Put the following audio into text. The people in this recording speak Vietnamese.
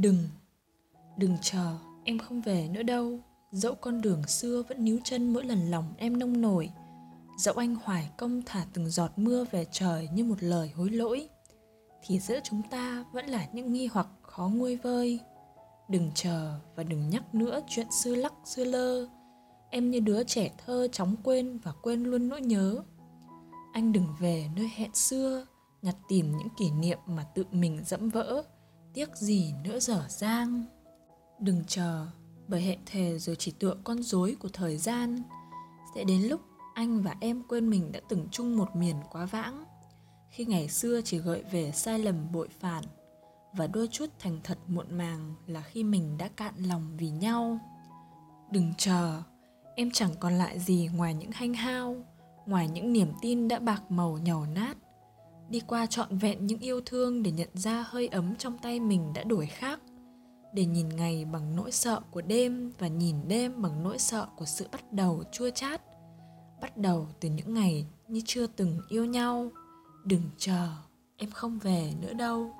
Đừng, đừng chờ, em không về nữa đâu. Dẫu con đường xưa vẫn níu chân mỗi lần lòng em nông nổi Dẫu anh hoài công thả từng giọt mưa về trời như một lời hối lỗi Thì giữa chúng ta vẫn là những nghi hoặc khó nguôi vơi. Đừng chờ và đừng nhắc nữa chuyện xưa lắc xưa lơ. Em như đứa trẻ thơ chóng quên và quên luôn nỗi nhớ. Anh đừng về nơi hẹn xưa Nhặt tìm những kỷ niệm mà tự mình dẫm vỡ. Tiếc gì nữa dở dang. Đừng chờ bởi hẹn thề rồi chỉ tựa con rối của thời gian. Sẽ đến lúc anh và em quên mình đã từng chung một miền quá vãng. Khi ngày xưa chỉ gợi về sai lầm bội phản Và đôi chút thành thật muộn màng là khi mình đã cạn lòng vì nhau. Đừng chờ, em chẳng còn lại gì ngoài những hanh hao Ngoài những niềm tin đã bạc màu nhàu nát. Đi qua trọn vẹn những yêu thương để nhận ra hơi ấm trong tay mình đã đổi khác, để nhìn ngày bằng nỗi sợ của đêm và nhìn đêm bằng nỗi sợ của sự bắt đầu chua chát. Bắt đầu từ những ngày như chưa từng yêu nhau. Đừng chờ, em không về nữa đâu.